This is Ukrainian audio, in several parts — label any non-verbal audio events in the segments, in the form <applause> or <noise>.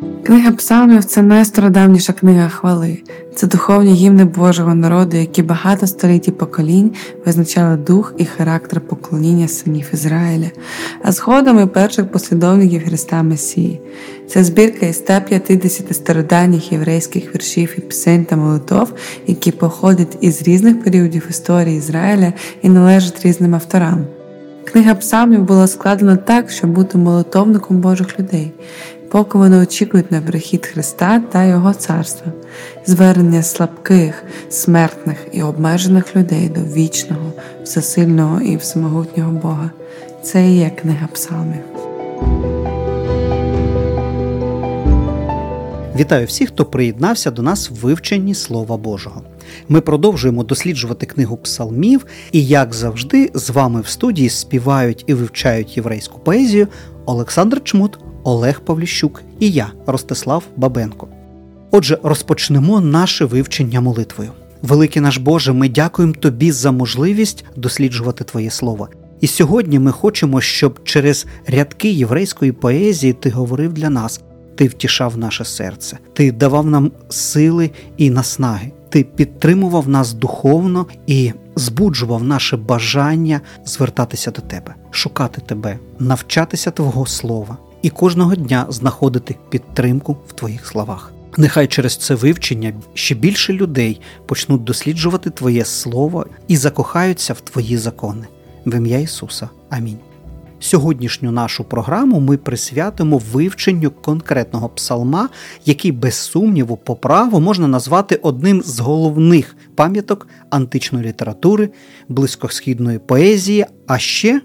Книга Псалмів це найстародавніша книга хвали, це духовні гімни Божого народу, які багато століть поколінь визначали дух і характер поклоніння синів Ізраїля, а згодом і перших послідовників Христа Месії. Це збірка із 150 стародавніх єврейських віршів і пісень та молитов, які походять із різних періодів історії Ізраїля і належать різним авторам. Книга Псалмів була складена так, щоб бути молитовником Божих людей поки вони очікують на прихід Христа та Його царства, звернення слабких, смертних і обмежених людей до вічного, всесильного і всемогутнього Бога. Це і є книга Псалмів. Вітаю всіх, хто приєднався до нас в вивченні Слова Божого. Ми продовжуємо досліджувати книгу псалмів, і, як завжди, з вами в студії співають і вивчають єврейську поезію Олександр Чмут, Олег Павліщук і я, Ростислав Бабенко. Отже, розпочнемо наше вивчення молитвою. Великий наш Боже, ми дякуємо Тобі за можливість досліджувати Твоє Слово. І сьогодні ми хочемо, щоб через рядки єврейської поезії ти говорив для нас, ти втішав наше серце, ти давав нам сили і наснаги, ти підтримував нас духовно і збуджував наше бажання звертатися до тебе, шукати тебе, навчатися Твого Слова і кожного дня знаходити підтримку в твоїх словах. Нехай через це вивчення ще більше людей почнуть досліджувати Твоє Слово і закохаються в Твої закони. В ім'я Ісуса. Амінь. Сьогоднішню нашу програму ми присвятимо вивченню конкретного псалма, який, без сумніву, по праву можна назвати одним з головних пам'яток античної літератури, близькосхідної поезії, а ще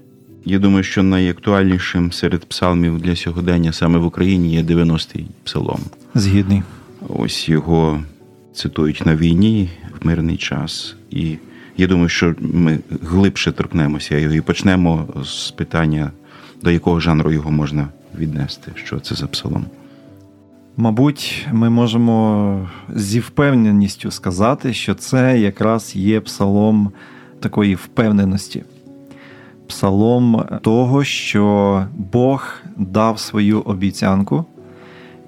я думаю, що найактуальнішим серед псалмів для сьогодення саме в Україні є 90-й псалом. Згідний. Ось його цитують на війні в мирний час. І я думаю, що ми глибше торкнемося його і почнемо з питання, до якого жанру його можна віднести. Що це за псалом? Мабуть, ми можемо зі впевненістю сказати, що це якраз є псалом такої впевненості псалом того, що Бог дав свою обіцянку,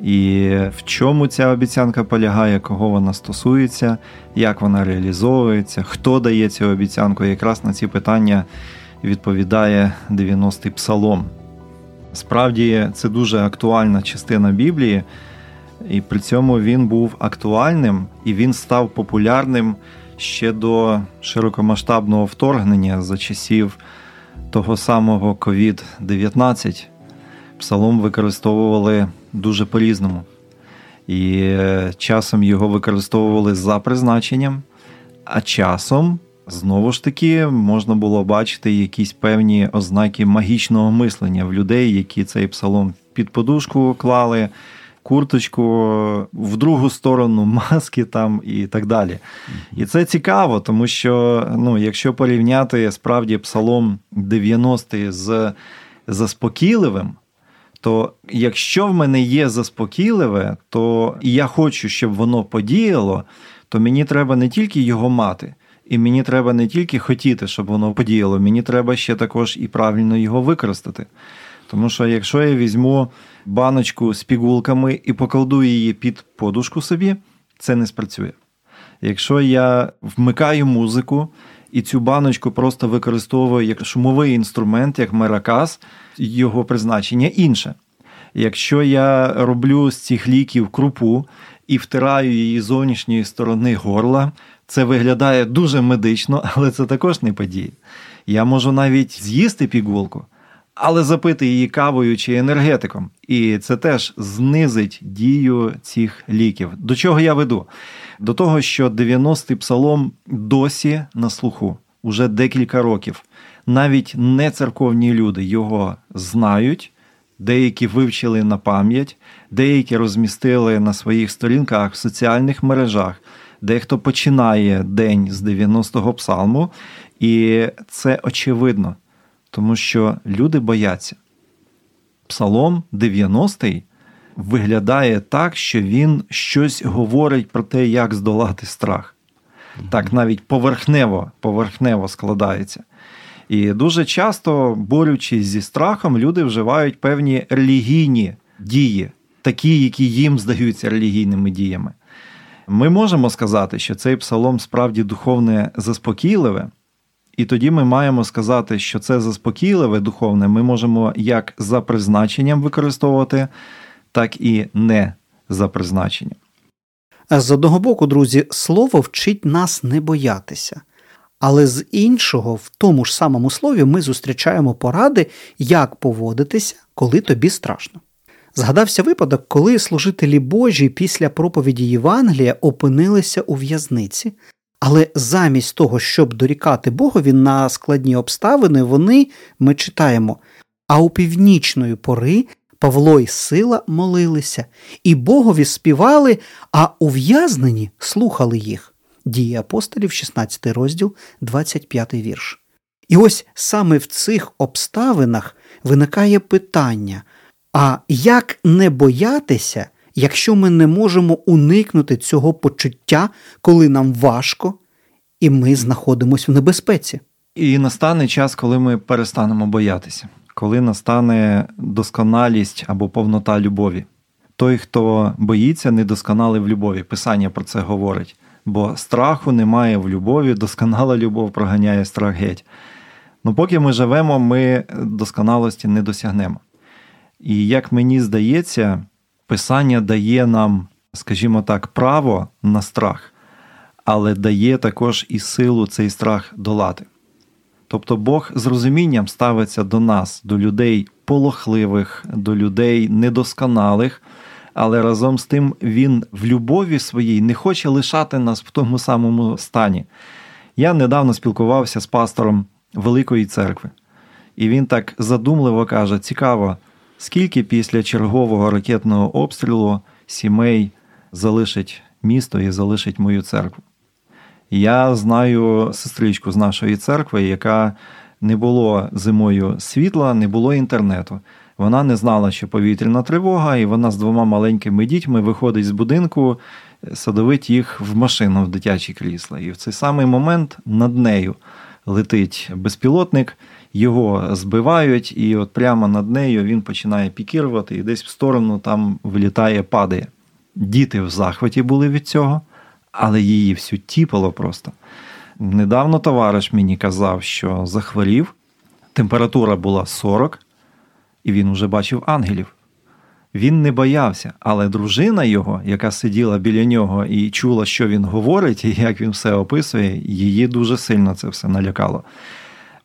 і в чому ця обіцянка полягає, кого вона стосується, як вона реалізовується, хто дає цю обіцянку. Якраз на ці питання відповідає 90-й псалом. Справді, це дуже актуальна частина Біблії, і при цьому він був актуальним і він став популярним ще до широкомасштабного вторгнення за часів того самого COVID-19 псалом використовували дуже по-різному. І е, часом його використовували за призначенням, а часом, знову ж таки, можна було бачити якісь певні ознаки магічного мислення в людей, які цей псалом під подушку клали курточку в другу сторону, маски там і так далі. І це цікаво, тому що ну, якщо порівняти справді псалом 90 з заспокійливим, то якщо в мене є заспокійливе, то і я хочу, щоб воно подіяло, то мені треба не тільки його мати. І мені треба не тільки хотіти, щоб воно подіяло, мені треба ще також і правильно його використати. Тому що якщо я візьму баночку з пігулками і покладу її під подушку собі, це не спрацює. Якщо я вмикаю музику і цю баночку просто використовую як шумовий інструмент, як меракас, його призначення інше. Якщо я роблю з цих ліків крупу і втираю її зовнішньої сторони горла, це виглядає дуже медично, <laughs> але це також не подіє. Я можу навіть з'їсти пігулку але запити її кавою чи енергетиком. І це теж знизить дію цих ліків. До чого я веду? До того, що 90-й псалом досі на слуху уже декілька років. Навіть не церковні люди його знають, деякі вивчили на пам'ять, деякі розмістили на своїх сторінках в соціальних мережах. Дехто починає день з 90-го псалму, і це очевидно тому що люди бояться. Псалом 90 виглядає так, що він щось говорить про те, як здолати страх. Так, навіть поверхнево, поверхнево складається. І дуже часто, борючись зі страхом, люди вживають певні релігійні дії, такі, які їм здаються релігійними діями. Ми можемо сказати, що цей псалом справді духовне заспокійливе, і тоді ми маємо сказати, що це заспокійливе духовне ми можемо як за призначенням використовувати, так і не за призначенням. З одного боку, друзі, слово вчить нас не боятися. Але з іншого, в тому ж самому слові, ми зустрічаємо поради, як поводитися, коли тобі страшно. Згадався випадок, коли служителі Божі після проповіді Євангелія опинилися у в'язниці, але замість того, щоб дорікати Богові на складні обставини, вони, ми читаємо, а у північної пори Павло і Сила молилися, і Богові співали, а ув'язнені слухали їх. Дії апостолів, 16 розділ, 25 вірш. І ось саме в цих обставинах виникає питання: а як не боятися, якщо ми не можемо уникнути цього почуття, коли нам важко, і ми знаходимося в небезпеці? І настане час, коли ми перестанемо боятися, коли настане досконалість або повнота любові. Той, хто боїться, недосконалий в любові. Писання про це говорить. Бо страху немає в любові, досконала любов проганяє страх геть. Ну, поки ми живемо, ми досконалості не досягнемо. І як мені здається, Писання дає нам, скажімо так, право на страх, але дає також і силу цей страх долати. Тобто Бог з розумінням ставиться до нас, до людей полохливих, до людей недосконалих, але разом з тим Він в любові своїй не хоче лишати нас в тому самому стані. Я недавно спілкувався з пастором Великої церкви, і він так задумливо каже: цікаво, скільки після чергового ракетного обстрілу сімей залишить місто і залишить мою церкву. Я знаю сестричку з нашої церкви, яка не було зимою світла, не було інтернету. Вона не знала, що повітряна тривога, і вона з двома маленькими дітьми виходить з будинку, садовить їх в машину в дитячі крісла. І в цей самий момент над нею летить безпілотник, його збивають, і от прямо над нею він починає пікірувати і десь в сторону там вилітає, падає. Діти в захваті були від цього, але її всю тіпало просто. Недавно товариш мені казав, що захворів, температура була 40, і він уже бачив ангелів. Він не боявся, але дружина його, яка сиділа біля нього і чула, що він говорить, і як він все описує, її дуже сильно це все налякало.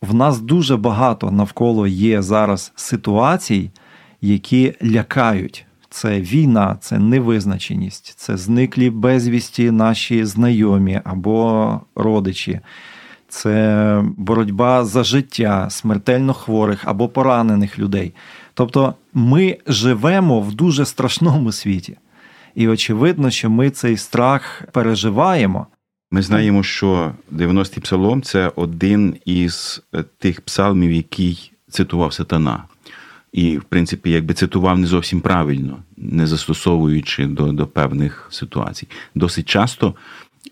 В нас дуже багато навколо є зараз ситуацій, які лякають. Це війна, це невизначеність, це зниклі безвісті наші знайомі або родичі, це боротьба за життя смертельно хворих або поранених людей. Тобто ми живемо в дуже страшному світі, і очевидно, що ми цей страх переживаємо. Ми знаємо, що 90-й псалом це один із е, тих псалмів, який цитував сатана. І, в принципі, якби цитував не зовсім правильно, не застосовуючи до, до певних ситуацій. Досить часто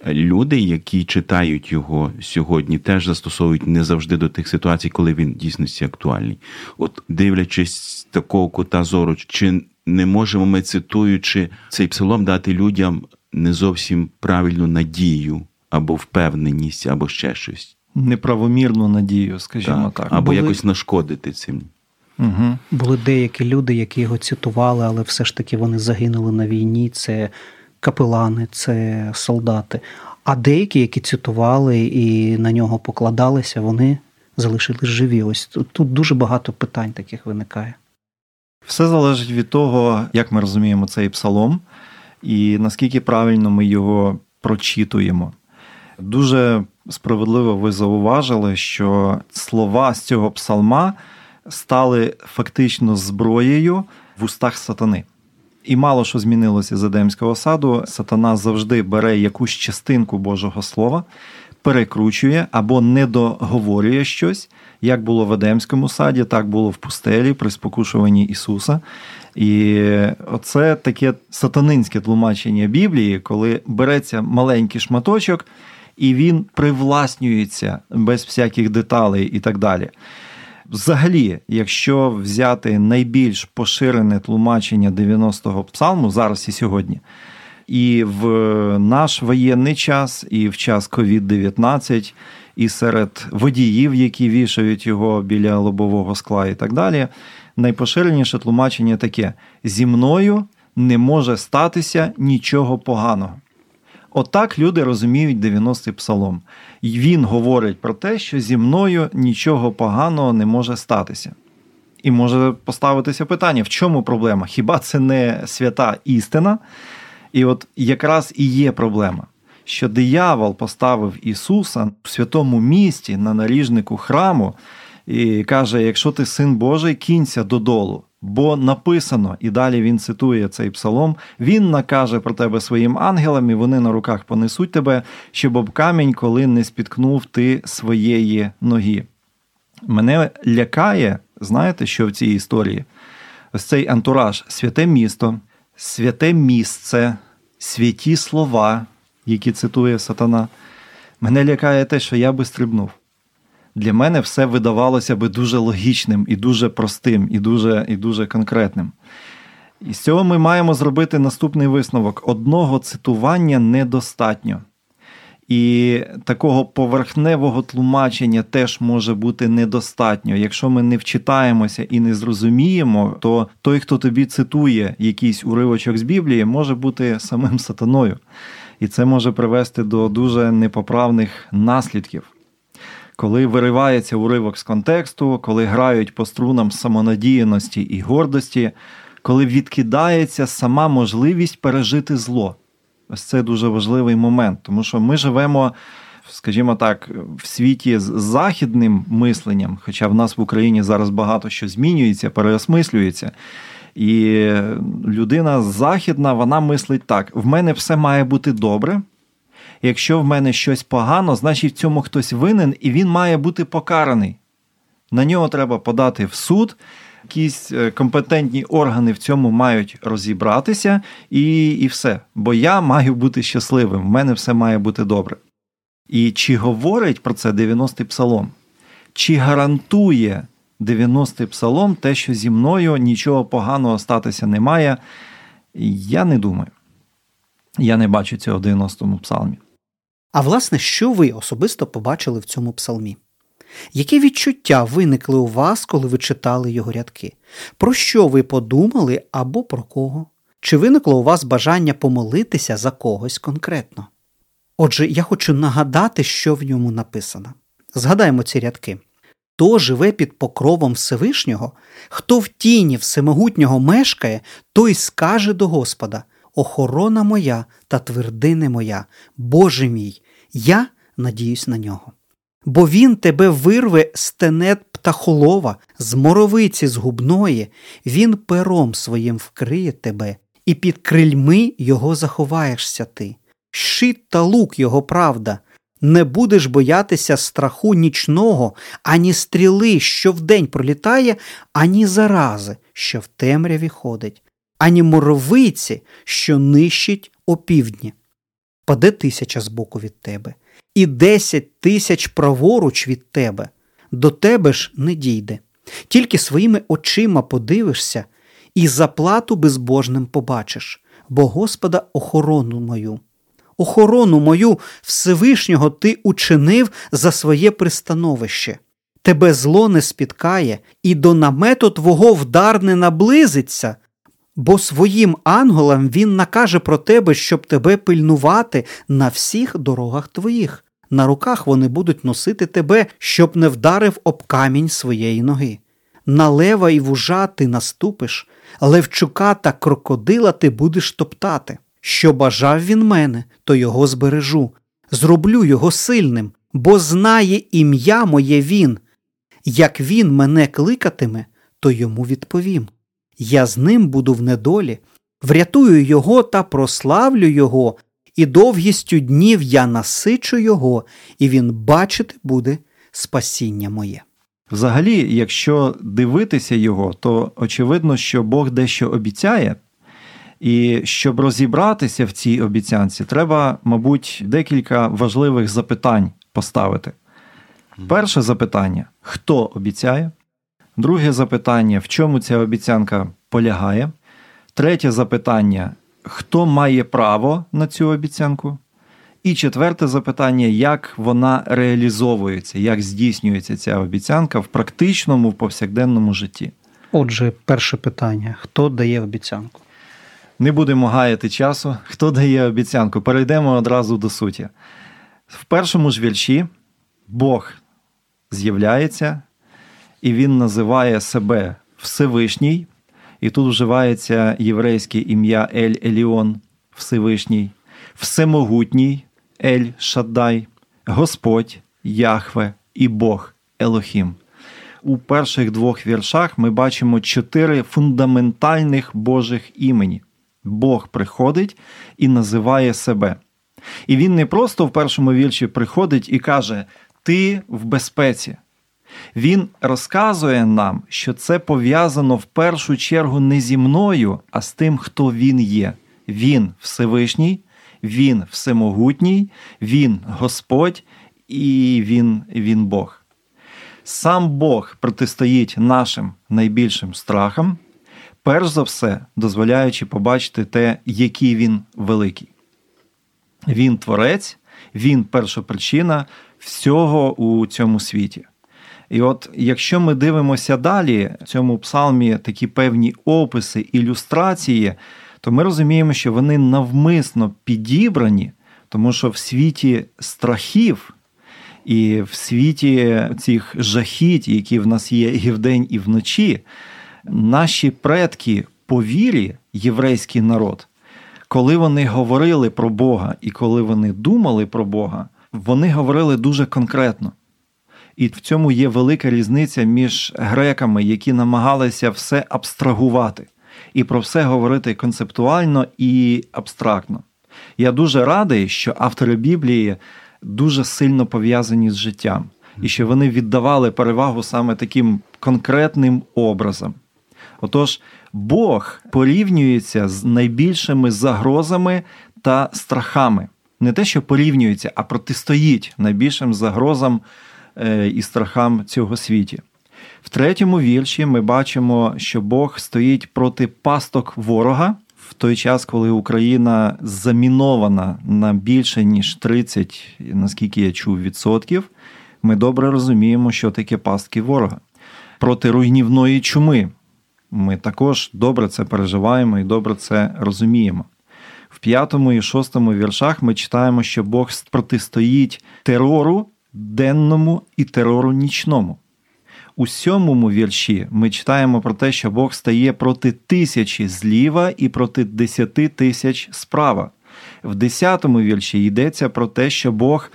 люди, які читають його сьогодні, теж застосовують не завжди до тих ситуацій, коли він дійсності актуальний. От дивлячись такого кута зору, чи не можемо ми, цитуючи цей псалом, дати людям не зовсім правильну надію або впевненість, або ще щось. Неправомірну надію, скажімо так. так. Або Були... якось нашкодити цим. Угу. Були деякі люди, які його цитували, але все ж таки вони загинули на війні. Це капелани, це солдати. А деякі, які цитували і на нього покладалися, вони залишились живі. Ось тут, тут дуже багато питань таких виникає. Все залежить від того, як ми розуміємо цей псалом, і наскільки правильно ми його прочитуємо. Дуже справедливо ви зауважили, що слова з цього псалма стали фактично зброєю в устах сатани. І мало що змінилося з Едемського саду. Сатана завжди бере якусь частинку Божого Слова, перекручує або недоговорює щось, як було в Едемському саді, так було в пустелі при спокушуванні Ісуса. І оце таке сатанинське тлумачення Біблії, коли береться маленький шматочок, і він привласнюється без всяких деталей і так далі. Взагалі, якщо взяти найбільш поширене тлумачення 90-го псалму зараз і сьогодні, і в наш воєнний час, і в час COVID-19, і серед водіїв, які вішають його біля лобового скла, і так далі, найпоширеніше тлумачення таке: зі мною не може статися нічого поганого. Отак люди розуміють 90-й псалом. І він говорить про те, що зі мною нічого поганого не може статися. І може поставитися питання: в чому проблема? Хіба це не свята істина? І от якраз і є проблема, що диявол поставив Ісуса в святому місті на наріжнику храму і каже: якщо ти син Божий, кінься додолу. Бо написано, і далі він цитує цей псалом: він накаже про тебе своїм ангелам, і вони на руках понесуть тебе, щоб об камінь, коли не спіткнув ти своєї ноги. Мене лякає, знаєте, що в цій історії? Ось цей антураж, святе місто, святе місце, святі слова, які цитує сатана. Мене лякає те, що я би стрибнув для мене все видавалося би дуже логічним і дуже простим, і дуже, і дуже конкретним. І з цього ми маємо зробити наступний висновок: одного цитування недостатньо. І такого поверхневого тлумачення теж може бути недостатньо. Якщо ми не вчитаємося і не зрозуміємо, то той, хто тобі цитує якийсь уривочок з Біблії, може бути самим сатаною. І це може привести до дуже непоправних наслідків коли виривається уривок з контексту, коли грають по струнам самонадіяності і гордості, коли відкидається сама можливість пережити зло. Ось це дуже важливий момент, тому що ми живемо, скажімо так, в світі з західним мисленням, хоча в нас в Україні зараз багато що змінюється, переосмислюється. І людина західна, вона мислить так: в мене все має бути добре, якщо в мене щось погано, значить в цьому хтось винен і він має бути покараний. На нього треба подати в суд. Якісь е, компетентні органи в цьому мають розібратися, і і все. Бо я маю бути щасливим, в мене все має бути добре. І чи говорить про це 90-й псалом? Чи гарантує 90-й псалом те, що зі мною нічого поганого статися не має? Я не думаю. Я не бачу цього в 90-му псалмі. А власне, що ви особисто побачили в цьому псалмі? Які відчуття виникли у вас, коли ви читали його рядки? Про що ви подумали або про кого? Чи виникло у вас бажання помолитися за когось конкретно? Отже, я хочу нагадати, що в ньому написано. Згадаємо ці рядки. Хто живе під покровом Всевишнього, хто в тіні всемогутнього мешкає, той скаже до Господа охорона моя та твердине моя, Боже мій, я надіюсь на нього. Бо він тебе вирве з тенет птахолова, з моровиці згубної, він пером своїм вкриє тебе, і під крильми його заховаєшся ти. Щит та лук його правда. Не будеш боятися страху нічного, ані стріли, що вдень пролітає, ані зарази, що в темряві ходить ані моровиці, що нищить опівдні. Паде тисяча збоку від тебе, і десять тисяч праворуч від тебе, до тебе ж не дійде. Тільки своїми очима подивишся і заплату безбожним побачиш, бо Господа охорону мою. Охорону мою Всевишнього ти учинив за своє пристановище. Тебе зло не спіткає, і до намету твого вдар не наблизиться, бо своїм ангелам він накаже про тебе, щоб тебе пильнувати на всіх дорогах твоїх. На руках вони будуть носити тебе, щоб не вдарив об камінь своєї ноги. На лева і вужа ти наступиш, левчука та крокодила ти будеш топтати. Що бажав він мене, то його збережу, зроблю його сильним, бо знає ім'я моє він. Як він мене кликатиме, то йому відповім я з ним буду в недолі, врятую його та прославлю його, і довгістю днів я насичу його, і він бачити буде спасіння моє. Взагалі, якщо дивитися його, то очевидно, що Бог дещо обіцяє. І щоб розібратися в цій обіцянці, треба, мабуть, декілька важливих запитань поставити. Перше запитання: хто обіцяє? Друге запитання: в чому ця обіцянка полягає? Третє запитання: хто має право на цю обіцянку? І четверте запитання: як вона реалізовується, як здійснюється ця обіцянка в практичному, в повсякденному житті? Отже, перше питання: хто дає обіцянку? Не будемо гаяти часу. Хто дає обіцянку? Перейдемо одразу до суті. В першому ж вірші Бог з'являється, і Він називає себе Всевишній, і тут вживається єврейське ім'я Ель Еліон, Всевишній, Всемогутній Ель Шаддай, Господь, Яхве і Бог Елохім. У перших двох віршах ми бачимо чотири фундаментальних Божих імені. Бог приходить і називає себе. І він не просто в першому вірші приходить і каже: Ти в безпеці. Він розказує нам, що це пов'язано в першу чергу не зі мною, а з тим, хто він є. Він Всевишній, Він Всемогутній, Він Господь і Він, Він Бог. Сам Бог протистоїть нашим найбільшим страхам, перш за все, дозволяючи побачити те, який він великий. Він творець, він першопричина всього у цьому світі. І от якщо ми дивимося далі, в цьому псалмі такі певні описи, ілюстрації, то ми розуміємо, що вони навмисно підібрані, тому що в світі страхів і в світі цих жахіть, які в нас є і вдень, і вночі, наші предки по вірі, єврейський народ, коли вони говорили про Бога і коли вони думали про Бога, вони говорили дуже конкретно. І в цьому є велика різниця між греками, які намагалися все абстрагувати і про все говорити концептуально і абстрактно. Я дуже радий, що автори Біблії дуже сильно пов'язані з життям, і що вони віддавали перевагу саме таким конкретним образом. Отож, Бог порівнюється з найбільшими загрозами та страхами. Не те, що порівнюється, а протистоїть найбільшим загрозам і страхам цього світі. В третьому вірші ми бачимо, що Бог стоїть проти пасток ворога в той час, коли Україна замінована на більше ніж 30, наскільки я чув, відсотків. Ми добре розуміємо, що таке пастки ворога проти руйнівної чуми. Ми також добре це переживаємо і добре це розуміємо. В п'ятому і шостому віршах ми читаємо, що Бог протистоїть терору денному і терору нічному. У сьомому вірші ми читаємо про те, що Бог стає проти тисячі зліва і проти десяти тисяч справа. В десятому вірші йдеться про те, що Бог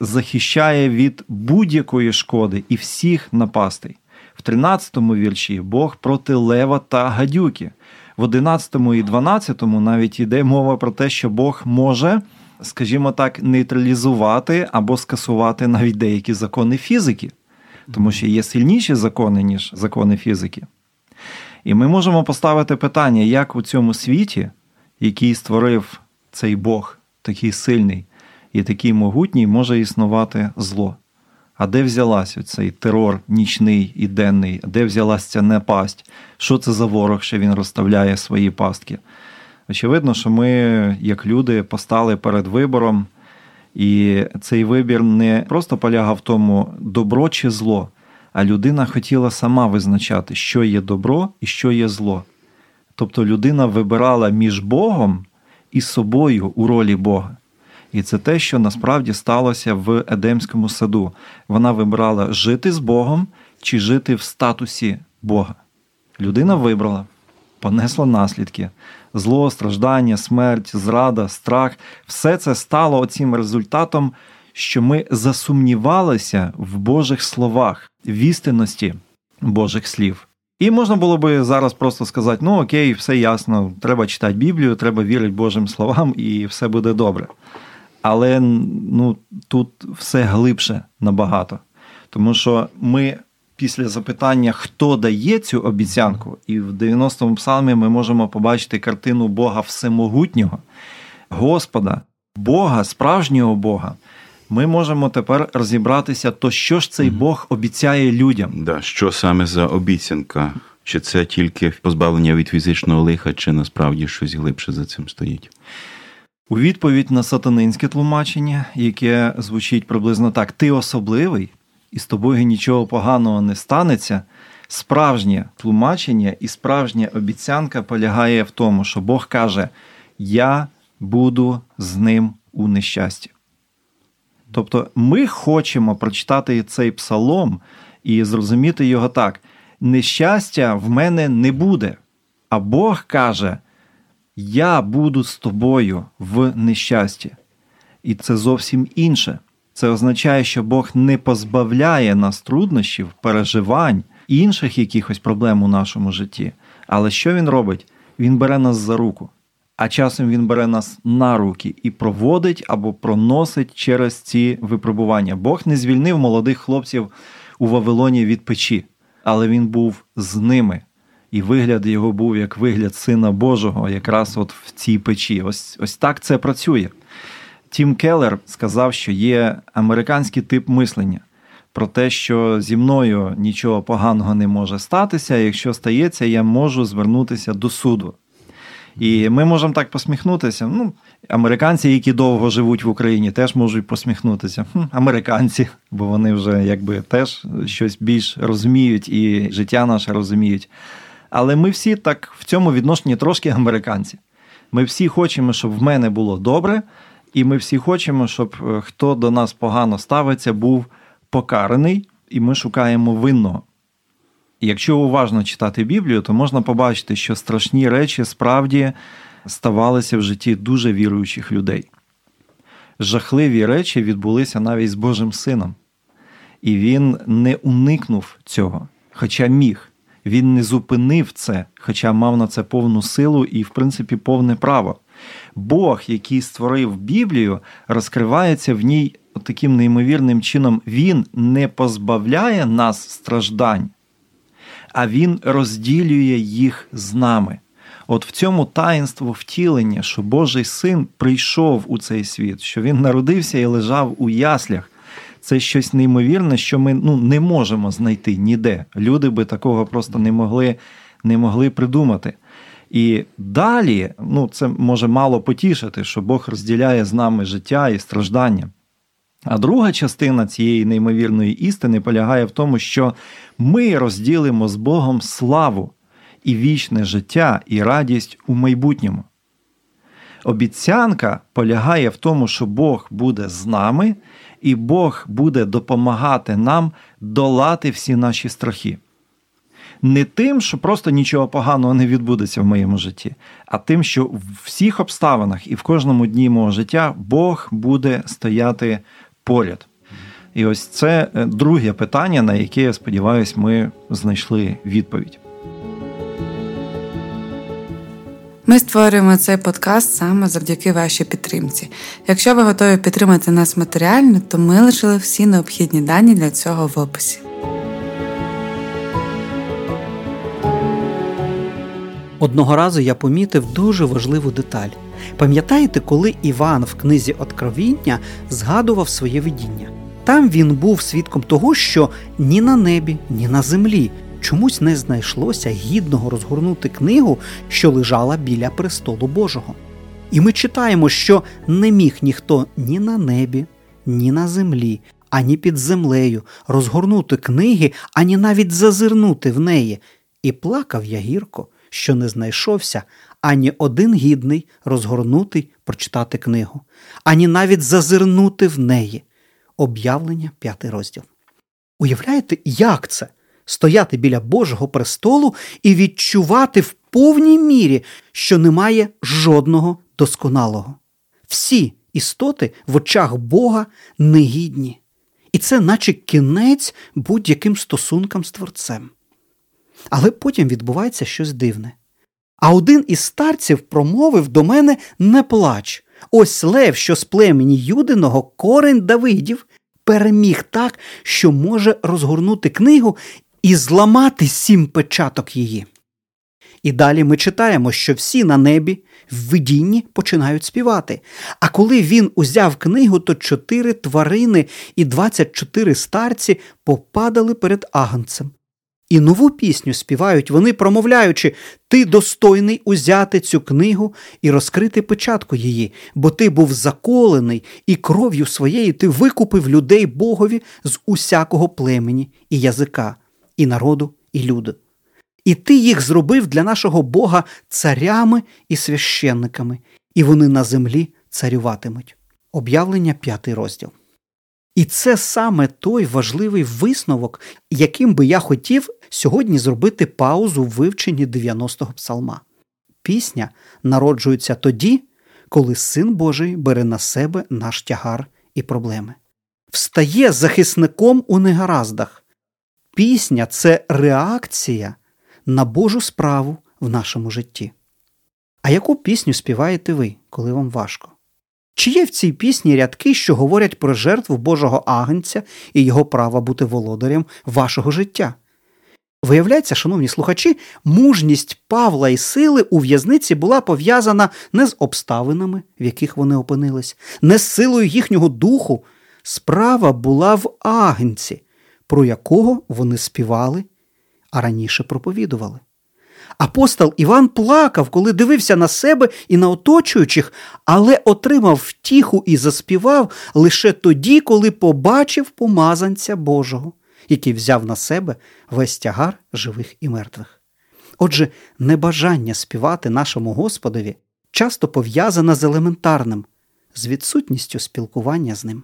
захищає від будь-якої шкоди і всіх напастей. В 13-му вірші Бог проти лева та гадюки. В 11 і 12 навіть йде мова про те, що Бог може, скажімо так, нейтралізувати або скасувати навіть деякі закони фізики, тому що є сильніші закони, ніж закони фізики. І ми можемо поставити питання, як у цьому світі, який створив цей Бог, такий сильний і такий могутній, може існувати зло. А де взялась цей терор нічний і денний? Де взялась ця непасть? Що це за ворог, що він розставляє свої пастки? Очевидно, що ми, як люди, постали перед вибором, і цей вибір не просто полягав в тому, добро чи зло, а людина хотіла сама визначати, що є добро і що є зло. Тобто людина вибирала між Богом і собою у ролі Бога. І це те, що насправді сталося в Едемському саду. Вона вибрала жити з Богом чи жити в статусі Бога. Людина вибрала, понесла наслідки. Зло, страждання, смерть, зрада, страх все це стало оцим результатом, що ми засумнівалися в Божих словах, в істинності Божих слів. І можна було би зараз просто сказати: ну окей, все ясно, треба читати Біблію, треба вірити Божим словам, і все буде добре. Але ну, тут все глибше набагато. Тому що ми після запитання, хто дає цю обіцянку, і в 90-му псалмі ми можемо побачити картину Бога Всемогутнього, Господа, Бога, справжнього Бога, ми можемо тепер розібратися, то що ж цей Бог обіцяє людям. Да, Що саме за обіцянка? Чи це тільки позбавлення від фізичного лиха, чи насправді щось глибше за цим стоїть? У відповідь на сатанинське тлумачення, яке звучить приблизно так: ти особливий, і з тобою нічого поганого не станеться. Справжнє тлумачення і справжня обіцянка полягає в тому, що Бог каже: Я буду з ним у нещасті. Тобто ми хочемо прочитати цей псалом і зрозуміти його так: нещастя в мене не буде. А Бог каже: Я буду з тобою в нещасті. І це зовсім інше. Це означає, що Бог не позбавляє нас труднощів, переживань, інших якихось проблем у нашому житті. Але що він робить? Він бере нас за руку а часом він бере нас на руки і проводить або проносить через ці випробування. Бог не звільнив молодих хлопців у Вавилоні від печі, але він був з ними. І вигляд його був як вигляд Сина Божого, якраз от в цій печі. Ось ось так це працює. Тім Келлер сказав, що є американський тип мислення про те, що зі мною нічого поганого не може статися. Якщо стається, я можу звернутися до суду. І ми можемо так посміхнутися. Ну, Американці, які довго живуть в Україні, теж можуть посміхнутися. Хм, Американці, бо вони вже якби теж щось більш розуміють і життя наше розуміють. Але ми всі так в цьому відношенні трошки американці. Ми всі хочемо, щоб в мене було добре, і ми всі хочемо, щоб е, хто до нас погано ставиться, був покараний, і ми шукаємо винного. Якщо уважно читати Біблію, то можна побачити, що страшні речі справді ставалися в житті дуже віруючих людей. Жахливі речі відбулися навіть з Божим Сином. І він не уникнув цього, хоча міг. Він не зупинив це, хоча мав на це повну силу і, в принципі, повне право. Бог, який створив Біблію, розкривається в ній таким неймовірним чином. Він не позбавляє нас страждань а Він розділює їх з нами. От в цьому таїнство втілення, що Божий син прийшов у цей світ, що він народився і лежав у яслях. Це щось неймовірне, що ми ну, не можемо знайти ніде. Люди би такого просто не могли не могли придумати. І далі, ну, це може мало потішити, що Бог розділяє з нами життя і страждання. А друга частина цієї неймовірної істини полягає в тому, що ми розділимо з Богом славу і вічне життя і радість у майбутньому. Обіцянка полягає в тому, що Бог буде з нами, і Бог буде допомагати нам долати всі наші страхи. Не тим, що просто нічого поганого не відбудеться в моєму житті, а тим, що в всіх обставинах і в кожному дні мого життя Бог буде стояти поряд. І ось це е, друге питання, на яке я сподіваюся, ми знайшли відповідь. Ми створюємо цей подкаст саме завдяки вашій підтримці. Якщо ви готові підтримати нас матеріально, то ми лишили всі необхідні дані для цього в описі. Одного разу я помітив дуже важливу деталь. Пам'ятаєте, коли Іван в книзі Откровіння згадував своє видіння? Там він був свідком того, що ні на небі, ні на землі чомусь не знайшлося гідного розгорнути книгу, що лежала біля престолу Божого. І ми читаємо, що не міг ніхто ні на небі, ні на землі, ані під землею розгорнути книги, ані навіть зазирнути в неї. І плакав я гірко, що не знайшовся ані один гідний розгорнути, прочитати книгу, ані навіть зазирнути в неї. Об'явлення п'ятий розділ. Уявляєте, як це? Стояти біля Божого престолу і відчувати в повній мірі, що немає жодного досконалого. Всі істоти в очах Бога негідні. І це, наче кінець будь-яким стосункам з Творцем. Але потім відбувається щось дивне. А один із старців промовив до мене не плач. Ось лев, що з племені Юдиного корень Давидів, переміг так, що може розгорнути книгу і зламати сім печаток її. І далі ми читаємо, що всі на небі в видінні починають співати. А коли він узяв книгу, то чотири тварини і двадцять чотири старці попадали перед агнцем. І нову пісню співають вони, промовляючи Ти достойний узяти цю книгу і розкрити печатку її, бо ти був заколений, і кров'ю своєю ти викупив людей Богові з усякого племені і язика, і народу, і люду. І ти їх зробив для нашого Бога царями і священниками, і вони на землі царюватимуть. Об'явлення п'ятий розділ. І це саме той важливий висновок, яким би я хотів сьогодні зробити паузу в вивченні 90-го псалма. Пісня народжується тоді, коли Син Божий бере на себе наш тягар і проблеми. Встає захисником у негараздах. Пісня це реакція на Божу справу в нашому житті. А яку пісню співаєте ви, коли вам важко? Чи є в цій пісні рядки, що говорять про жертву Божого агнця і його право бути володарем вашого життя? Виявляється, шановні слухачі, мужність Павла і сили у в'язниці була пов'язана не з обставинами, в яких вони опинились, не з силою їхнього духу. Справа була в агнці, про якого вони співали, а раніше проповідували. Апостол Іван плакав, коли дивився на себе і на оточуючих, але отримав втіху і заспівав лише тоді, коли побачив помазанця Божого, який взяв на себе весь тягар живих і мертвих. Отже, небажання співати нашому Господові часто пов'язане з елементарним, з відсутністю спілкування з ним.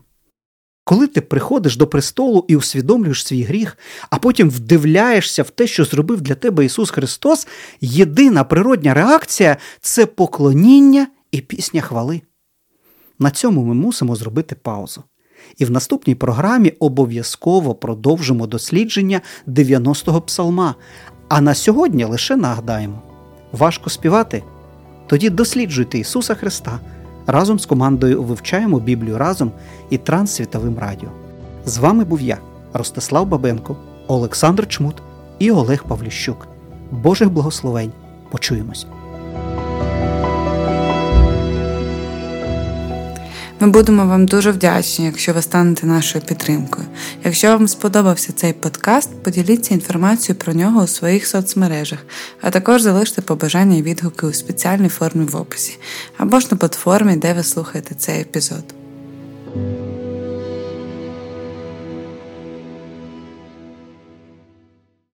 Коли ти приходиш до престолу і усвідомлюєш свій гріх, а потім вдивляєшся в те, що зробив для тебе Ісус Христос, єдина природня реакція це поклоніння і пісня хвали. На цьому ми мусимо зробити паузу. І в наступній програмі обов'язково продовжимо дослідження 90-го псалма. А на сьогодні лише нагадаємо: важко співати? Тоді досліджуйте Ісуса Христа. Разом з командою вивчаємо Біблію разом і Транссвітовим радіо. З вами був я, Ростислав Бабенко, Олександр Чмут і Олег Павліщук. Божих благословень! Почуємось! Ми будемо вам дуже вдячні, якщо ви станете нашою підтримкою. Якщо вам сподобався цей подкаст, поділіться інформацією про нього у своїх соцмережах, а також залиште побажання і відгуки у спеціальній формі в описі або ж на платформі, де ви слухаєте цей епізод.